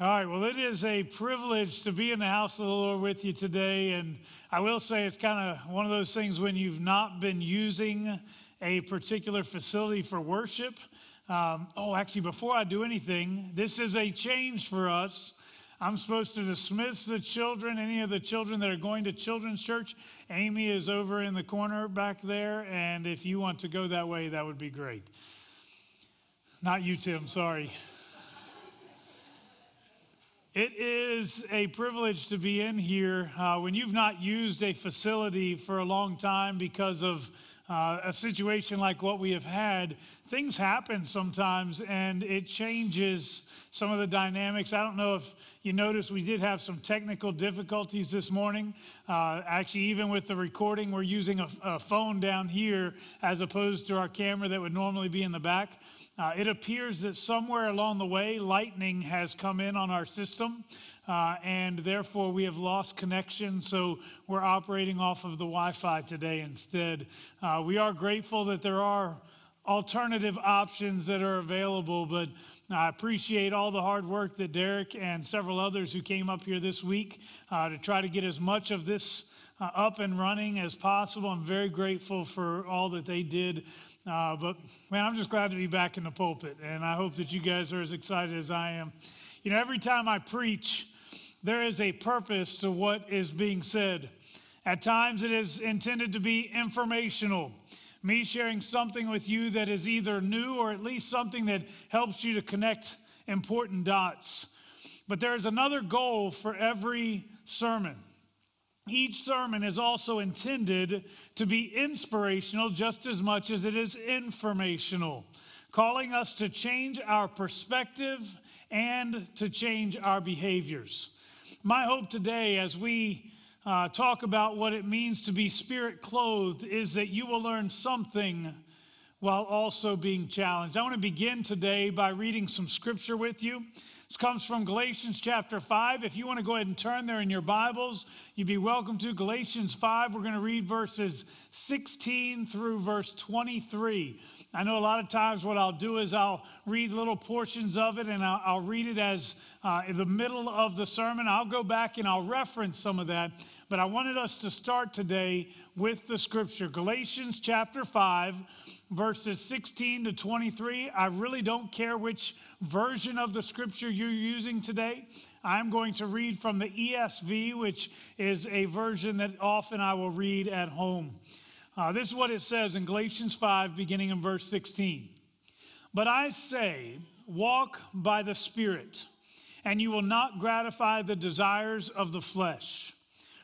All right, well, it is a privilege to be in the house of the Lord with you today. And I will say it's kind of one of those things when you've not been using a particular facility for worship. Um, oh, actually, before I do anything, this is a change for us. I'm supposed to dismiss the children, any of the children that are going to children's church. Amy is over in the corner back there, and if you want to go that way, that would be great. Not you, Tim, sorry. It is a privilege to be in here uh, when you've not used a facility for a long time because of uh, a situation like what we have had. Things happen sometimes and it changes some of the dynamics. I don't know if you noticed we did have some technical difficulties this morning. Uh, actually, even with the recording, we're using a, a phone down here as opposed to our camera that would normally be in the back. Uh, it appears that somewhere along the way, lightning has come in on our system, uh, and therefore we have lost connection. So we're operating off of the Wi Fi today instead. Uh, we are grateful that there are alternative options that are available, but I appreciate all the hard work that Derek and several others who came up here this week uh, to try to get as much of this. Uh, up and running as possible. I'm very grateful for all that they did uh, but man, I'm just glad to be back in the pulpit, and I hope that you guys are as excited as I am. You know, every time I preach, there is a purpose to what is being said. At times, it is intended to be informational, me sharing something with you that is either new or at least something that helps you to connect important dots. But there is another goal for every sermon. Each sermon is also intended to be inspirational just as much as it is informational, calling us to change our perspective and to change our behaviors. My hope today, as we uh, talk about what it means to be spirit clothed, is that you will learn something while also being challenged. I want to begin today by reading some scripture with you. This comes from Galatians chapter 5. If you want to go ahead and turn there in your Bibles, you'd be welcome to. Galatians 5, we're going to read verses 16 through verse 23. I know a lot of times what I'll do is I'll read little portions of it and I'll, I'll read it as uh, in the middle of the sermon. I'll go back and I'll reference some of that. But I wanted us to start today with the scripture. Galatians chapter 5, verses 16 to 23. I really don't care which version of the scripture you're using today. I'm going to read from the ESV, which is a version that often I will read at home. Uh, this is what it says in Galatians 5, beginning in verse 16. But I say, walk by the Spirit, and you will not gratify the desires of the flesh.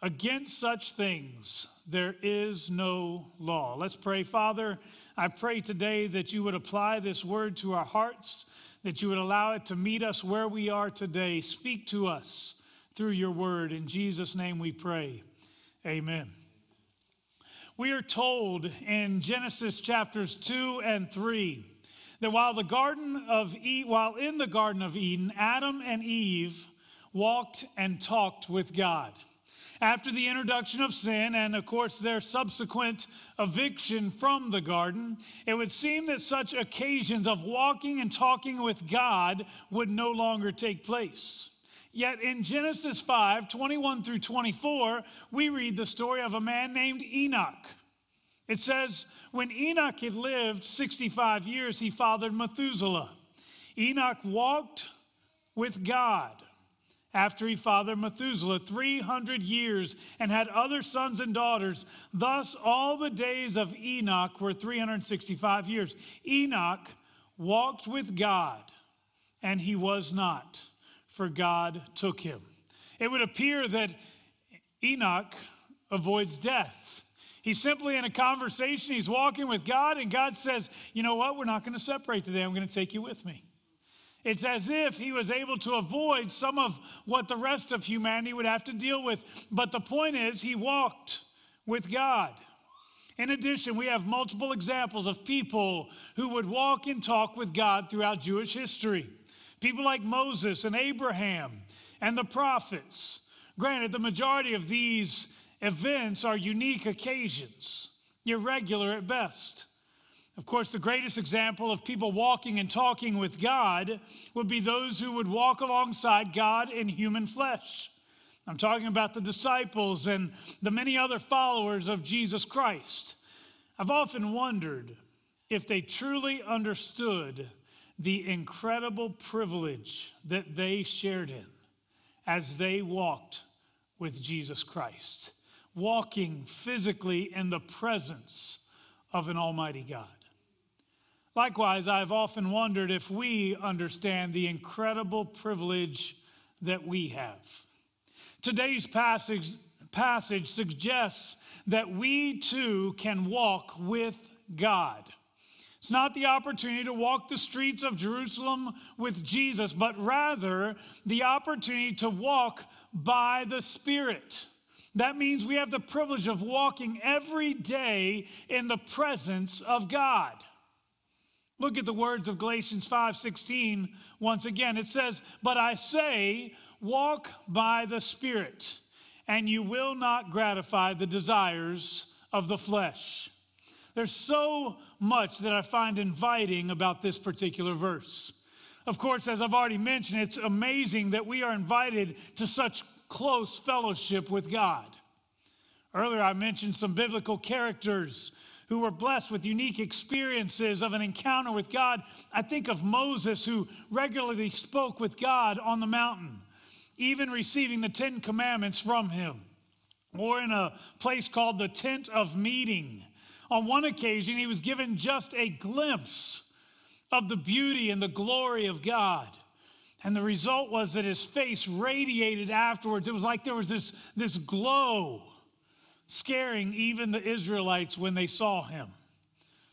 Against such things there is no law. Let's pray. Father, I pray today that you would apply this word to our hearts, that you would allow it to meet us where we are today. Speak to us through your word. In Jesus' name we pray. Amen. We are told in Genesis chapters 2 and 3 that while the garden of e- while in the garden of Eden, Adam and Eve walked and talked with God after the introduction of sin and, of course, their subsequent eviction from the garden, it would seem that such occasions of walking and talking with God would no longer take place. Yet in Genesis 5 21 through 24, we read the story of a man named Enoch. It says, When Enoch had lived 65 years, he fathered Methuselah. Enoch walked with God after he fathered Methuselah 300 years and had other sons and daughters. Thus, all the days of Enoch were 365 years. Enoch walked with God, and he was not, for God took him. It would appear that Enoch avoids death. He's simply in a conversation, he's walking with God, and God says, You know what? We're not going to separate today. I'm going to take you with me. It's as if he was able to avoid some of what the rest of humanity would have to deal with. But the point is, he walked with God. In addition, we have multiple examples of people who would walk and talk with God throughout Jewish history. People like Moses and Abraham and the prophets. Granted, the majority of these events are unique occasions, irregular at best. Of course, the greatest example of people walking and talking with God would be those who would walk alongside God in human flesh. I'm talking about the disciples and the many other followers of Jesus Christ. I've often wondered if they truly understood the incredible privilege that they shared in as they walked with Jesus Christ, walking physically in the presence of an Almighty God. Likewise, I've often wondered if we understand the incredible privilege that we have. Today's passage, passage suggests that we too can walk with God. It's not the opportunity to walk the streets of Jerusalem with Jesus, but rather the opportunity to walk by the Spirit. That means we have the privilege of walking every day in the presence of God. Look at the words of Galatians 5:16 once again. It says, "But I say, walk by the Spirit, and you will not gratify the desires of the flesh." There's so much that I find inviting about this particular verse. Of course, as I've already mentioned, it's amazing that we are invited to such close fellowship with God. Earlier, I mentioned some biblical characters who were blessed with unique experiences of an encounter with God. I think of Moses, who regularly spoke with God on the mountain, even receiving the Ten Commandments from him, or in a place called the Tent of Meeting. On one occasion, he was given just a glimpse of the beauty and the glory of God. And the result was that his face radiated afterwards. It was like there was this, this glow scaring even the Israelites when they saw him.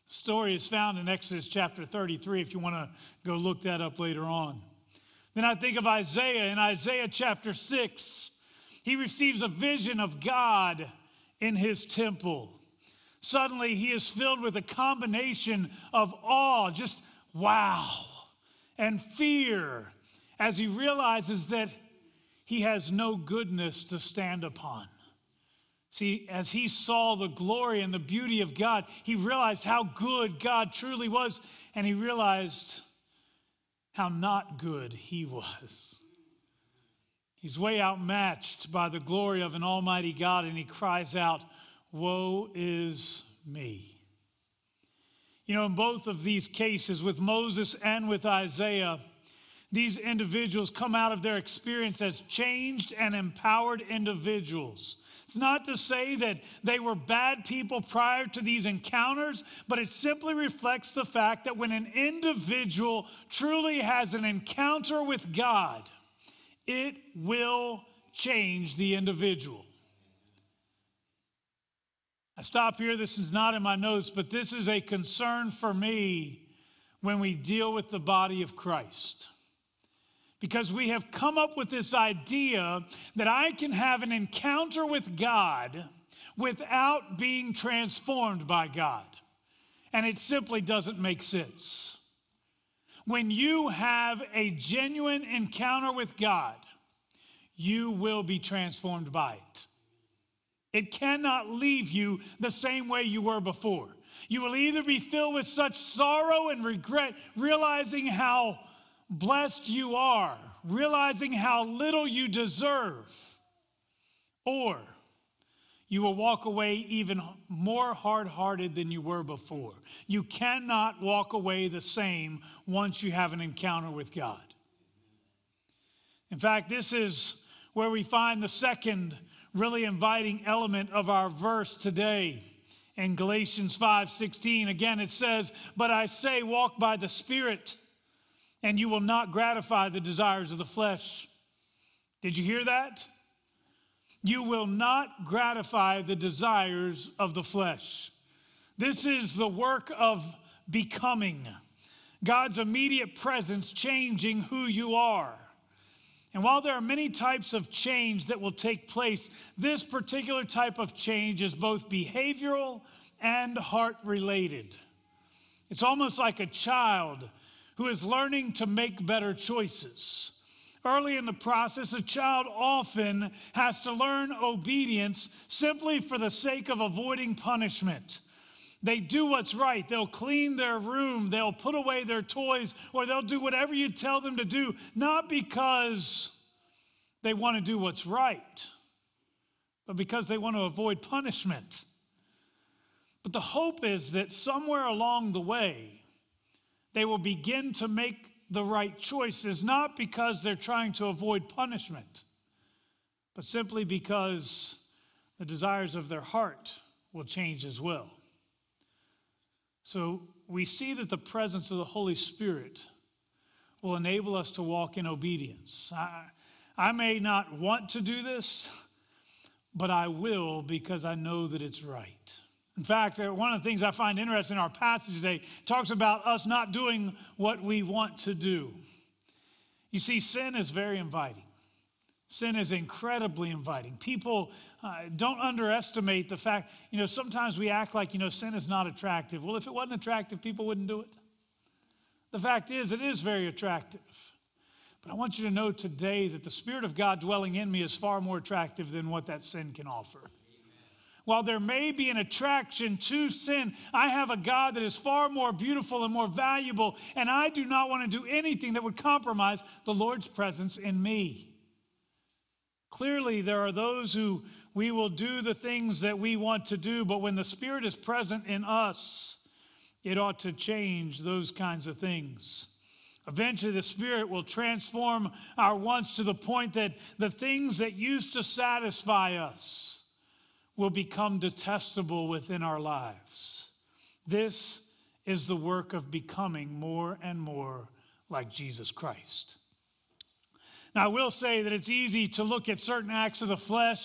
The story is found in Exodus chapter 33 if you want to go look that up later on. Then I think of Isaiah in Isaiah chapter 6. He receives a vision of God in his temple. Suddenly he is filled with a combination of awe, just wow, and fear as he realizes that he has no goodness to stand upon. See, as he saw the glory and the beauty of God, he realized how good God truly was, and he realized how not good he was. He's way outmatched by the glory of an almighty God, and he cries out, Woe is me. You know, in both of these cases, with Moses and with Isaiah, these individuals come out of their experience as changed and empowered individuals it's not to say that they were bad people prior to these encounters, but it simply reflects the fact that when an individual truly has an encounter with God, it will change the individual. I stop here. This is not in my notes, but this is a concern for me when we deal with the body of Christ because we have come up with this idea that I can have an encounter with God without being transformed by God. And it simply doesn't make sense. When you have a genuine encounter with God, you will be transformed by it. It cannot leave you the same way you were before. You will either be filled with such sorrow and regret, realizing how blessed you are, realizing how little you deserve, or you will walk away even more hard hearted than you were before. You cannot walk away the same once you have an encounter with God. In fact, this is where we find the second really inviting element of our verse today. In Galatians 5:16 again it says, "But I say walk by the Spirit, and you will not gratify the desires of the flesh." Did you hear that? You will not gratify the desires of the flesh. This is the work of becoming. God's immediate presence changing who you are. And while there are many types of change that will take place, this particular type of change is both behavioral and heart related. It's almost like a child who is learning to make better choices. Early in the process, a child often has to learn obedience simply for the sake of avoiding punishment. They do what's right. They'll clean their room, they'll put away their toys, or they'll do whatever you tell them to do, not because they want to do what's right, but because they want to avoid punishment. But the hope is that somewhere along the way, they will begin to make the right choices, not because they're trying to avoid punishment, but simply because the desires of their heart will change as well. So we see that the presence of the Holy Spirit will enable us to walk in obedience. I, I may not want to do this, but I will because I know that it's right. In fact, uh, one of the things I find interesting in our passage today talks about us not doing what we want to do. You see, sin is very inviting. Sin is incredibly inviting. People uh, don't underestimate the fact, you know, sometimes we act like, you know, sin is not attractive. Well, if it wasn't attractive, people wouldn't do it. The fact is, it is very attractive. But I want you to know today that the Spirit of God dwelling in me is far more attractive than what that sin can offer. While there may be an attraction to sin, I have a God that is far more beautiful and more valuable, and I do not want to do anything that would compromise the Lord's presence in me. Clearly, there are those who we will do the things that we want to do, but when the Spirit is present in us, it ought to change those kinds of things. Eventually, the Spirit will transform our wants to the point that the things that used to satisfy us will become detestable within our lives. This is the work of becoming more and more like Jesus Christ. Now, I will say that it's easy to look at certain acts of the flesh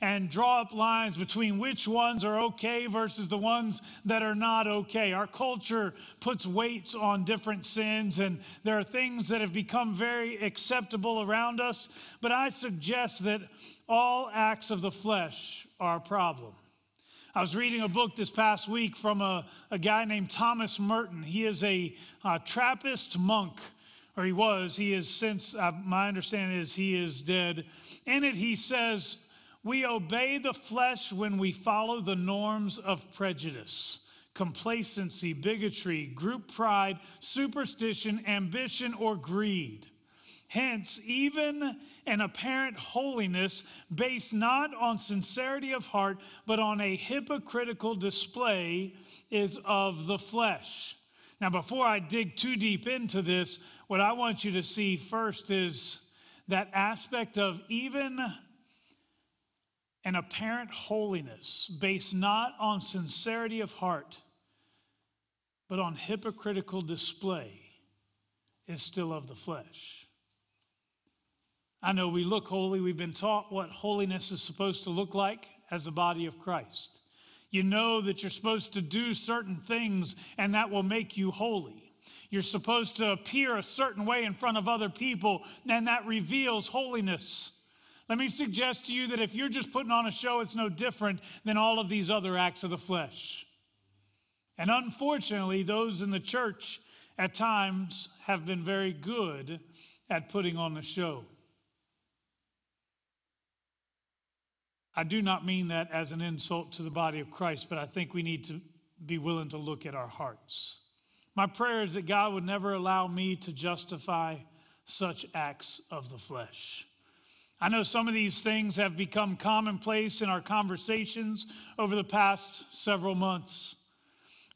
and draw up lines between which ones are okay versus the ones that are not okay. Our culture puts weights on different sins, and there are things that have become very acceptable around us. But I suggest that all acts of the flesh are a problem. I was reading a book this past week from a, a guy named Thomas Merton. He is a, a Trappist monk or he was, he is since, uh, my understanding is he is dead. In it, he says, We obey the flesh when we follow the norms of prejudice, complacency, bigotry, group pride, superstition, ambition, or greed. Hence, even an apparent holiness based not on sincerity of heart, but on a hypocritical display is of the flesh. Now, before I dig too deep into this, what I want you to see first is that aspect of even an apparent holiness based not on sincerity of heart, but on hypocritical display is still of the flesh. I know we look holy. We've been taught what holiness is supposed to look like as the body of Christ. You know that you're supposed to do certain things and that will make you holy. You're supposed to appear a certain way in front of other people, and that reveals holiness. Let me suggest to you that if you're just putting on a show, it's no different than all of these other acts of the flesh. And unfortunately, those in the church at times have been very good at putting on the show. I do not mean that as an insult to the body of Christ, but I think we need to be willing to look at our hearts. My prayer is that God would never allow me to justify such acts of the flesh. I know some of these things have become commonplace in our conversations over the past several months.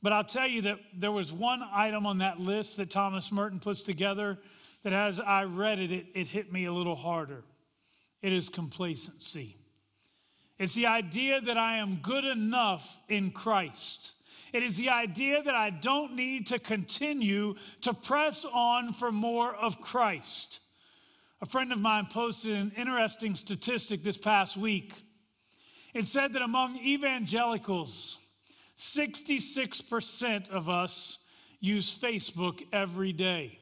But I'll tell you that there was one item on that list that Thomas Merton puts together that as I read it, it, it hit me a little harder. It is complacency. It's the idea that I am good enough in Christ. It is the idea that I don't need to continue to press on for more of Christ. A friend of mine posted an interesting statistic this past week. It said that among evangelicals, 66% of us use Facebook every day.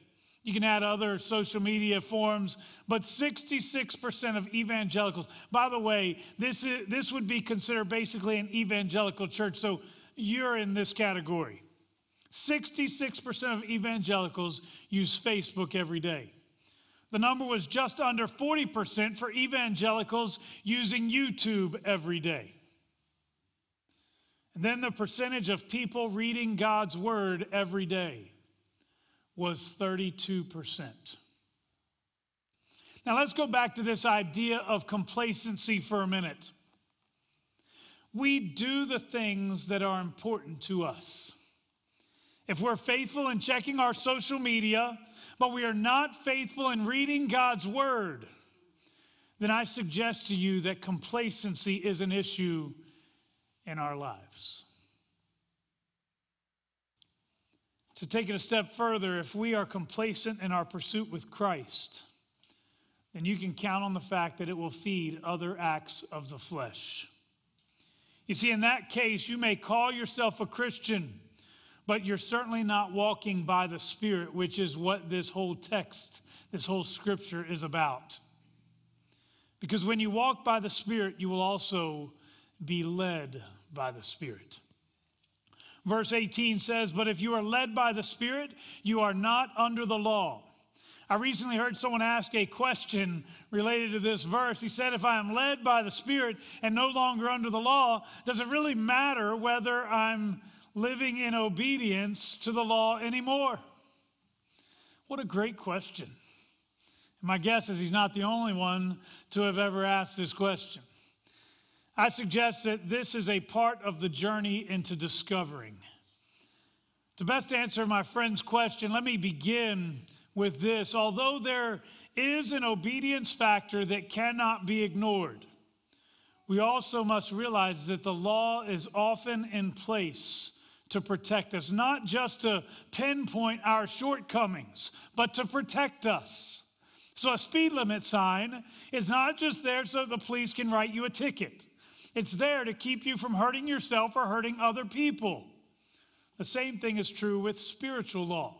You can add other social media forms, but 66% of evangelicals. By the way, this, is, this would be considered basically an evangelical church, so you're in this category. 66% of evangelicals use Facebook every day. The number was just under 40% for evangelicals using YouTube every day. And then the percentage of people reading God's Word every day was 32%. Now let's go back to this idea of complacency for a minute. We do the things that are important to us. If we're faithful in checking our social media, but we are not faithful in reading God's Word, then I suggest to you that complacency is an issue in our lives. To take it a step further, if we are complacent in our pursuit with Christ, then you can count on the fact that it will feed other acts of the flesh. You see, in that case, you may call yourself a Christian, but you're certainly not walking by the Spirit, which is what this whole text, this whole scripture is about. Because when you walk by the Spirit, you will also be led by the Spirit. Verse 18 says, But if you are led by the Spirit, you are not under the law. I recently heard someone ask a question related to this verse. He said, If I am led by the Spirit and no longer under the law, does it really matter whether I'm living in obedience to the law anymore? What a great question. My guess is he's not the only one to have ever asked this question. I suggest that this is a part of the journey into discovering. To best answer my friend's question, let me begin with this. Although there is an obedience factor that cannot be ignored, we also must realize that the law is often in place to protect us, not just to pinpoint our shortcomings, but to protect us. So, a speed limit sign is not just there so the police can write you a ticket. It's there to keep you from hurting yourself or hurting other people. The same thing is true with spiritual law.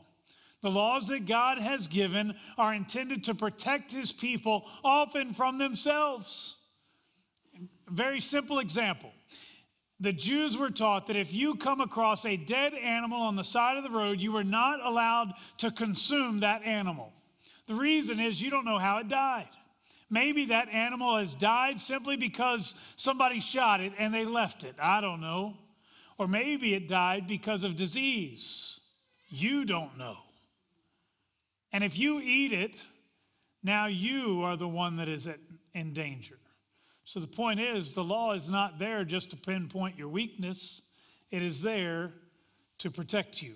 The laws that God has given are intended to protect his people, often from themselves. A Very simple example. The Jews were taught that if you come across a dead animal on the side of the road, you are not allowed to consume that animal. The reason is you don't know how it died. Maybe that animal has died simply because somebody shot it and they left it. I don't know. Or maybe it died because of disease. You don't know. And if you eat it, now you are the one that is in danger. So the point is, the law is not there just to pinpoint your weakness, it is there to protect you.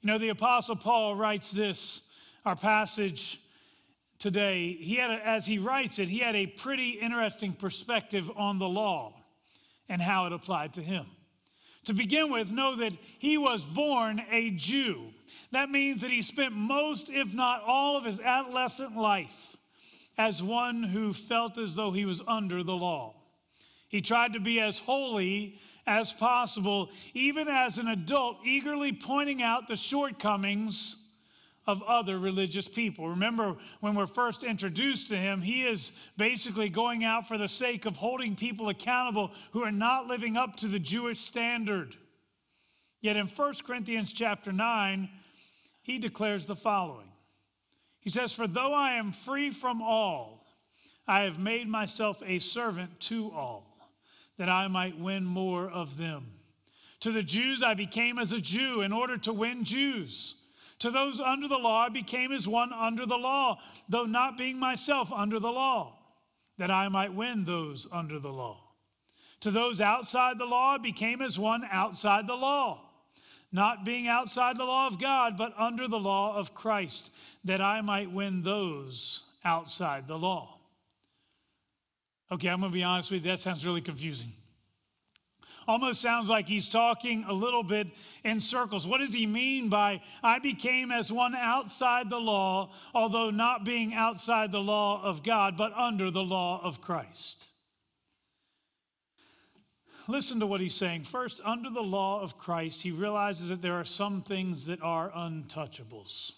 You know, the Apostle Paul writes this, our passage today, he had a, as he writes it, he had a pretty interesting perspective on the law and how it applied to him. To begin with, know that he was born a Jew. That means that he spent most, if not all, of his adolescent life as one who felt as though he was under the law. He tried to be as holy as possible, even as an adult, eagerly pointing out the shortcomings of other religious people. Remember, when we're first introduced to him, he is basically going out for the sake of holding people accountable who are not living up to the Jewish standard. Yet in 1 Corinthians chapter 9, he declares the following He says, For though I am free from all, I have made myself a servant to all, that I might win more of them. To the Jews I became as a Jew in order to win Jews. To those under the law, I became as one under the law, though not being myself under the law, that I might win those under the law. To those outside the law, I became as one outside the law, not being outside the law of God, but under the law of Christ, that I might win those outside the law. Okay, I'm going to be honest with you, that sounds really confusing. Almost sounds like he's talking a little bit in circles. What does he mean by, I became as one outside the law, although not being outside the law of God, but under the law of Christ? Listen to what he's saying. First, under the law of Christ, he realizes that there are some things that are untouchables.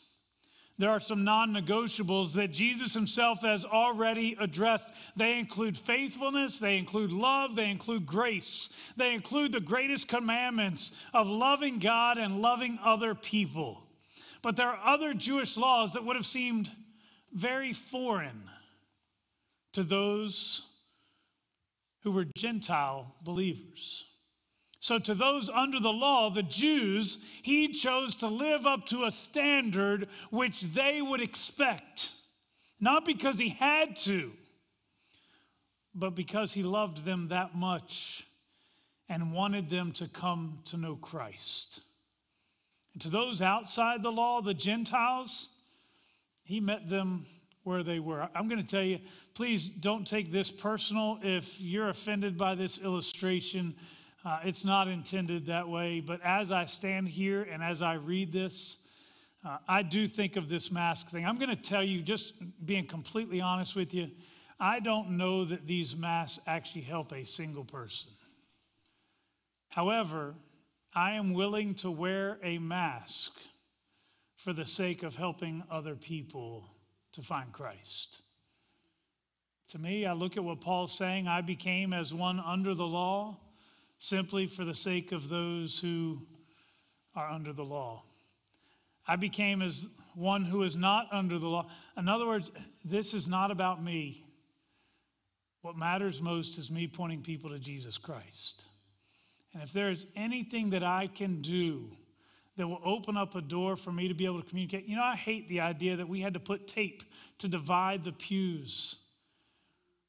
There are some non negotiables that Jesus himself has already addressed. They include faithfulness, they include love, they include grace, they include the greatest commandments of loving God and loving other people. But there are other Jewish laws that would have seemed very foreign to those who were Gentile believers. So, to those under the law, the Jews, he chose to live up to a standard which they would expect. Not because he had to, but because he loved them that much and wanted them to come to know Christ. And to those outside the law, the Gentiles, he met them where they were. I'm going to tell you, please don't take this personal. If you're offended by this illustration, uh, it's not intended that way, but as I stand here and as I read this, uh, I do think of this mask thing. I'm going to tell you, just being completely honest with you, I don't know that these masks actually help a single person. However, I am willing to wear a mask for the sake of helping other people to find Christ. To me, I look at what Paul's saying I became as one under the law simply for the sake of those who are under the law. I became as one who is not under the law. In other words, this is not about me. What matters most is me pointing people to Jesus Christ. And if there is anything that I can do that will open up a door for me to be able to communicate, you know, I hate the idea that we had to put tape to divide the pews.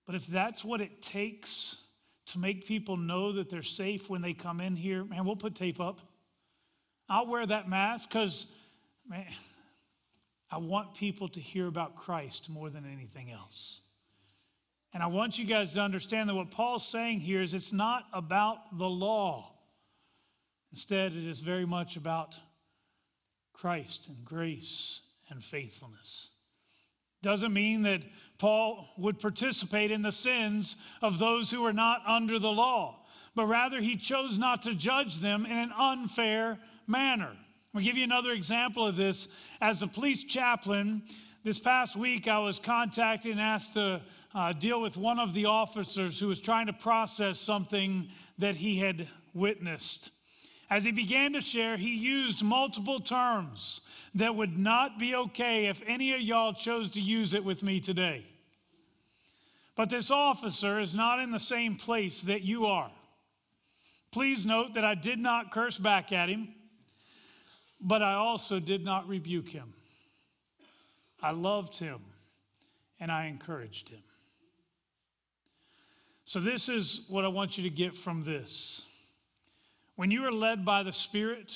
But if that's what it takes to make people know that they're safe when they come in here, man, we'll put tape up. I'll wear that mask because, man, I want people to hear about Christ more than anything else. And I want you guys to understand that what Paul's saying here is it's not about the law. Instead, it is very much about Christ and grace and faithfulness. Doesn't mean that Paul would participate in the sins of those who were not under the law, but rather he chose not to judge them in an unfair manner. I'll give you another example of this. As a police chaplain, this past week I was contacted and asked to uh, deal with one of the officers who was trying to process something that he had witnessed. As he began to share, he used multiple terms that would not be okay if any of y'all chose to use it with me today. But this officer is not in the same place that you are. Please note that I did not curse back at him, but I also did not rebuke him. I loved him and I encouraged him. So, this is what I want you to get from this. When you are led by the Spirit,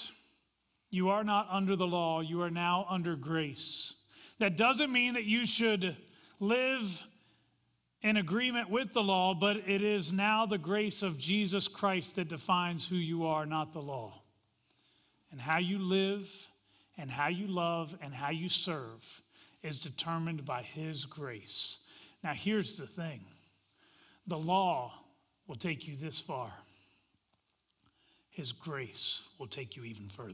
you are not under the law, you are now under grace. That doesn't mean that you should live in agreement with the law, but it is now the grace of Jesus Christ that defines who you are, not the law. And how you live, and how you love, and how you serve is determined by His grace. Now, here's the thing the law will take you this far. His grace will take you even further.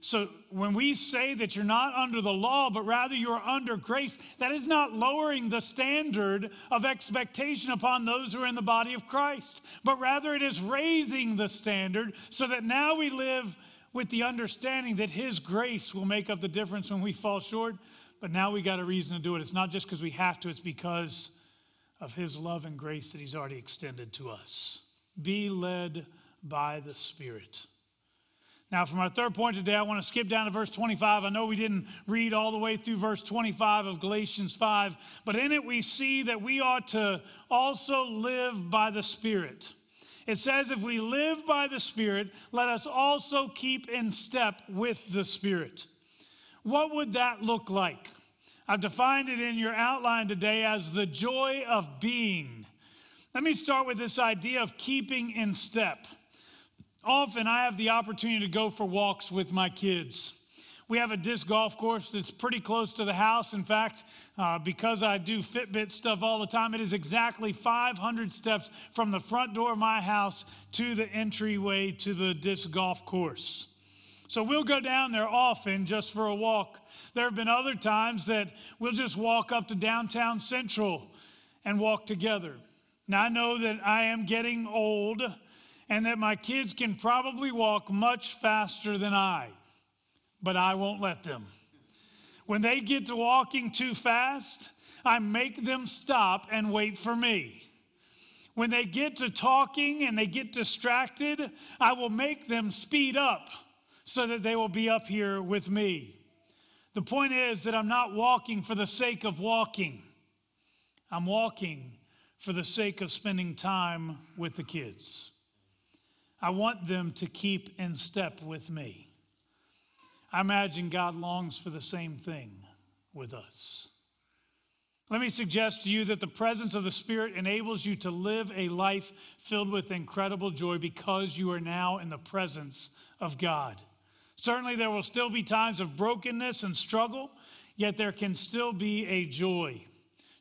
So when we say that you're not under the law, but rather you are under grace, that is not lowering the standard of expectation upon those who are in the body of Christ, but rather it is raising the standard so that now we live with the understanding that His grace will make up the difference when we fall short. But now we got a reason to do it. It's not just because we have to, it's because of His love and grace that He's already extended to us. Be led by the Spirit. Now, from our third point today, I want to skip down to verse 25. I know we didn't read all the way through verse 25 of Galatians 5, but in it we see that we ought to also live by the Spirit. It says, if we live by the Spirit, let us also keep in step with the Spirit. What would that look like? I've defined it in your outline today as the joy of being. Let me start with this idea of keeping in step. Often I have the opportunity to go for walks with my kids. We have a disc golf course that's pretty close to the house. In fact, uh, because I do Fitbit stuff all the time, it is exactly 500 steps from the front door of my house to the entryway to the disc golf course. So we'll go down there often just for a walk. There have been other times that we'll just walk up to downtown Central and walk together. Now, I know that I am getting old and that my kids can probably walk much faster than I but I won't let them. When they get to walking too fast, I make them stop and wait for me. When they get to talking and they get distracted, I will make them speed up so that they will be up here with me. The point is that I'm not walking for the sake of walking, I'm walking for the sake of spending time with the kids. I want them to keep in step with me. I imagine God longs for the same thing with us. Let me suggest to you that the presence of the Spirit enables you to live a life filled with incredible joy because you are now in the presence of God. Certainly, there will still be times of brokenness and struggle, yet there can still be a joy.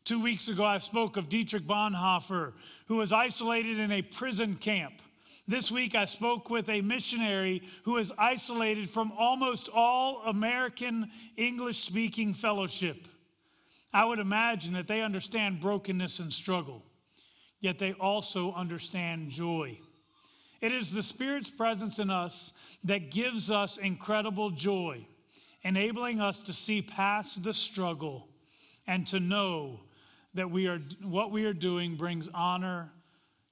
Two weeks ago, I spoke of Dietrich Bonhoeffer, who was isolated in a prison camp. This week I spoke with a missionary who is isolated from almost all American English speaking fellowship. I would imagine that they understand brokenness and struggle, yet they also understand joy. It is the Spirit's presence in us that gives us incredible joy, enabling us to see past the struggle and to know that we are, what we are doing brings honor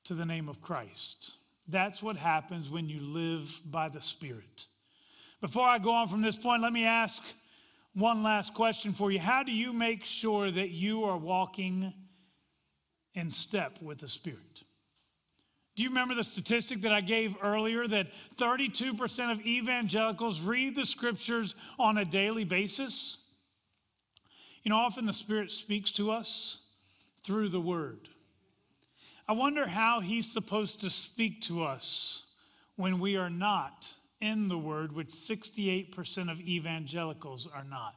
to the name of Christ. That's what happens when you live by the Spirit. Before I go on from this point, let me ask one last question for you. How do you make sure that you are walking in step with the Spirit? Do you remember the statistic that I gave earlier that 32% of evangelicals read the scriptures on a daily basis? You know, often the Spirit speaks to us through the Word. I wonder how he's supposed to speak to us when we are not in the Word, which 68% of evangelicals are not.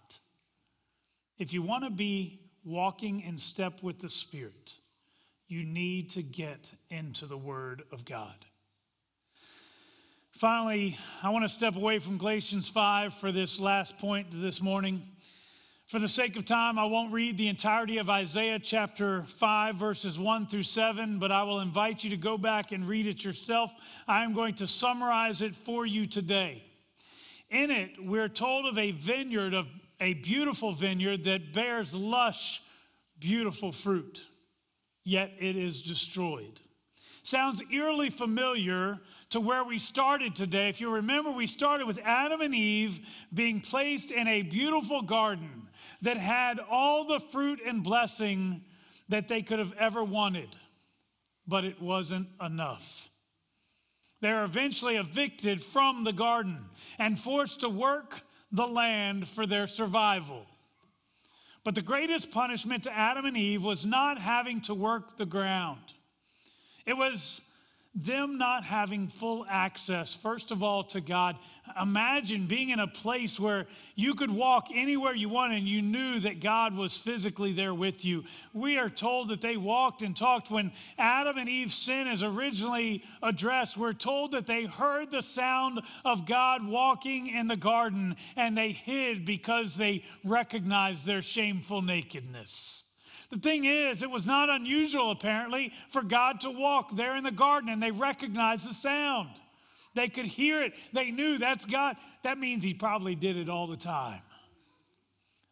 If you want to be walking in step with the Spirit, you need to get into the Word of God. Finally, I want to step away from Galatians 5 for this last point this morning. For the sake of time, I won't read the entirety of Isaiah chapter 5, verses 1 through 7, but I will invite you to go back and read it yourself. I am going to summarize it for you today. In it, we're told of a vineyard, of a beautiful vineyard that bears lush, beautiful fruit, yet it is destroyed. Sounds eerily familiar to where we started today. If you remember, we started with Adam and Eve being placed in a beautiful garden that had all the fruit and blessing that they could have ever wanted, but it wasn't enough. They're eventually evicted from the garden and forced to work the land for their survival. But the greatest punishment to Adam and Eve was not having to work the ground. It was them not having full access, first of all, to God. Imagine being in a place where you could walk anywhere you wanted and you knew that God was physically there with you. We are told that they walked and talked when Adam and Eve's sin is originally addressed. We're told that they heard the sound of God walking in the garden and they hid because they recognized their shameful nakedness. The thing is, it was not unusual, apparently, for God to walk there in the garden, and they recognized the sound. They could hear it. They knew that's God. That means He probably did it all the time.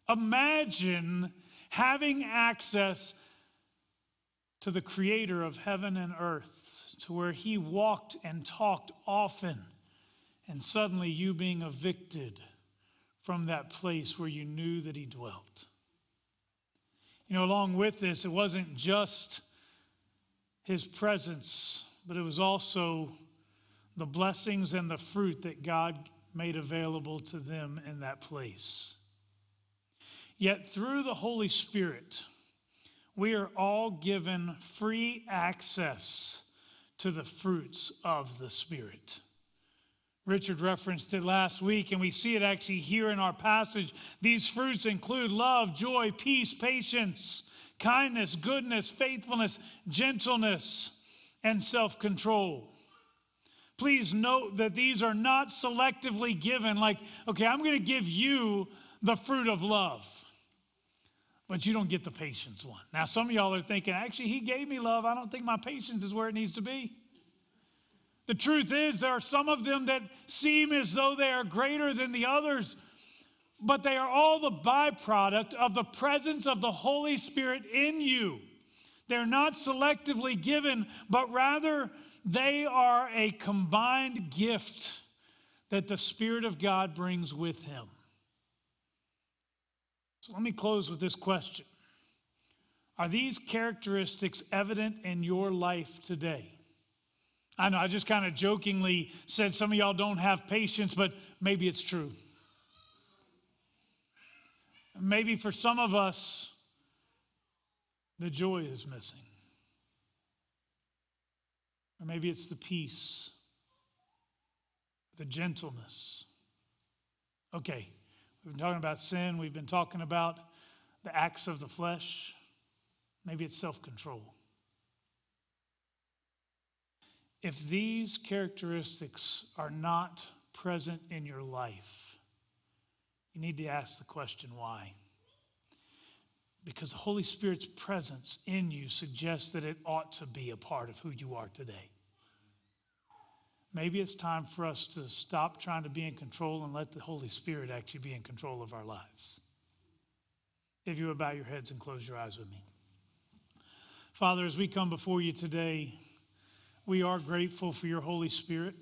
Imagine having access to the Creator of heaven and earth, to where He walked and talked often, and suddenly you being evicted from that place where you knew that He dwelt. You know, along with this, it wasn't just his presence but it was also the blessings and the fruit that God made available to them in that place. Yet through the Holy Spirit, we are all given free access to the fruits of the Spirit. Richard referenced it last week, and we see it actually here in our passage. These fruits include love, joy, peace, patience, kindness, goodness, faithfulness, gentleness, and self control. Please note that these are not selectively given, like, okay, I'm going to give you the fruit of love, but you don't get the patience one. Now, some of y'all are thinking, actually, he gave me love. I don't think my patience is where it needs to be. The truth is, there are some of them that seem as though they are greater than the others, but they are all the byproduct of the presence of the Holy Spirit in you. They're not selectively given, but rather they are a combined gift that the Spirit of God brings with him. So let me close with this question Are these characteristics evident in your life today? I know I just kind of jokingly said some of y'all don't have patience, but maybe it's true. Maybe for some of us, the joy is missing. Or maybe it's the peace, the gentleness. Okay, we've been talking about sin, we've been talking about the acts of the flesh. Maybe it's self control. If these characteristics are not present in your life, you need to ask the question why. Because the Holy Spirit's presence in you suggests that it ought to be a part of who you are today. Maybe it's time for us to stop trying to be in control and let the Holy Spirit actually be in control of our lives. If you would bow your heads and close your eyes with me. Father, as we come before you today, we are grateful for your Holy Spirit.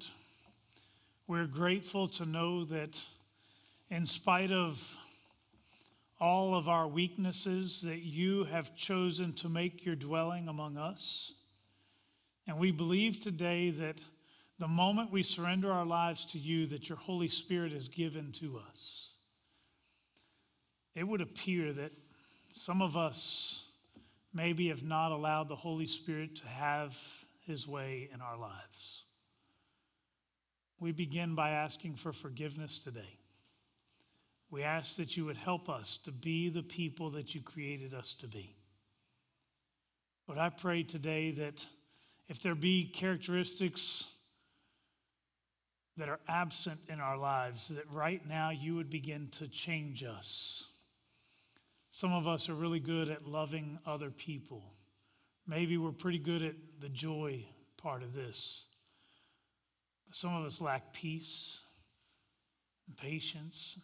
We're grateful to know that in spite of all of our weaknesses, that you have chosen to make your dwelling among us. And we believe today that the moment we surrender our lives to you, that your Holy Spirit is given to us. It would appear that some of us maybe have not allowed the Holy Spirit to have his way in our lives. We begin by asking for forgiveness today. We ask that you would help us to be the people that you created us to be. But I pray today that if there be characteristics that are absent in our lives, that right now you would begin to change us. Some of us are really good at loving other people. Maybe we're pretty good at the joy part of this. Some of us lack peace and patience,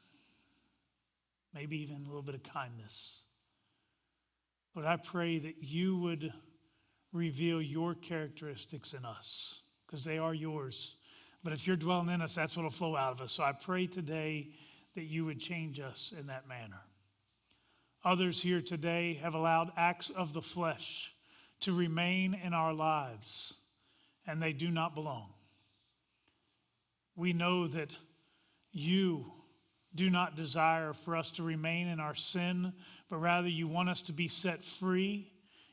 maybe even a little bit of kindness. But I pray that you would reveal your characteristics in us because they are yours. But if you're dwelling in us, that's what will flow out of us. So I pray today that you would change us in that manner. Others here today have allowed acts of the flesh to remain in our lives, and they do not belong. We know that you do not desire for us to remain in our sin, but rather you want us to be set free.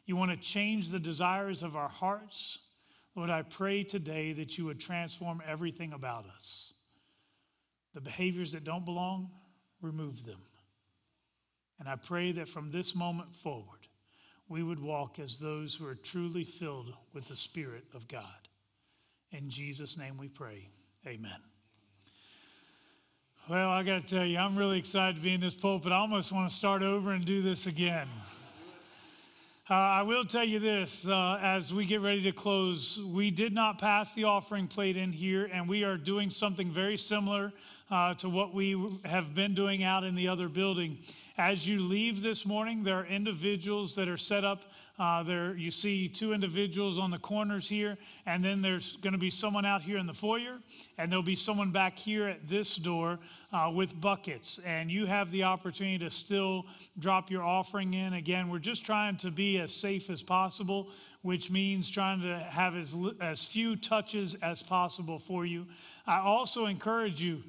You want to change the desires of our hearts. Lord, I pray today that you would transform everything about us. The behaviors that don't belong, remove them. And I pray that from this moment forward, we would walk as those who are truly filled with the Spirit of God. In Jesus' name we pray. Amen. Well, I got to tell you, I'm really excited to be in this pulpit. I almost want to start over and do this again. Uh, I will tell you this uh, as we get ready to close, we did not pass the offering plate in here, and we are doing something very similar uh, to what we have been doing out in the other building. As you leave this morning, there are individuals that are set up. Uh, there, you see two individuals on the corners here, and then there's going to be someone out here in the foyer, and there'll be someone back here at this door uh, with buckets. And you have the opportunity to still drop your offering in. Again, we're just trying to be as safe as possible, which means trying to have as, as few touches as possible for you. I also encourage you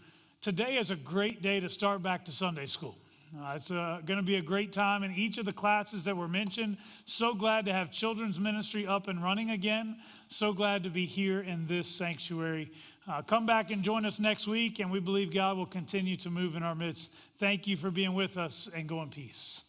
today is a great day to start back to Sunday school. Uh, it's uh, going to be a great time in each of the classes that were mentioned. So glad to have children's ministry up and running again. So glad to be here in this sanctuary. Uh, come back and join us next week, and we believe God will continue to move in our midst. Thank you for being with us, and go in peace.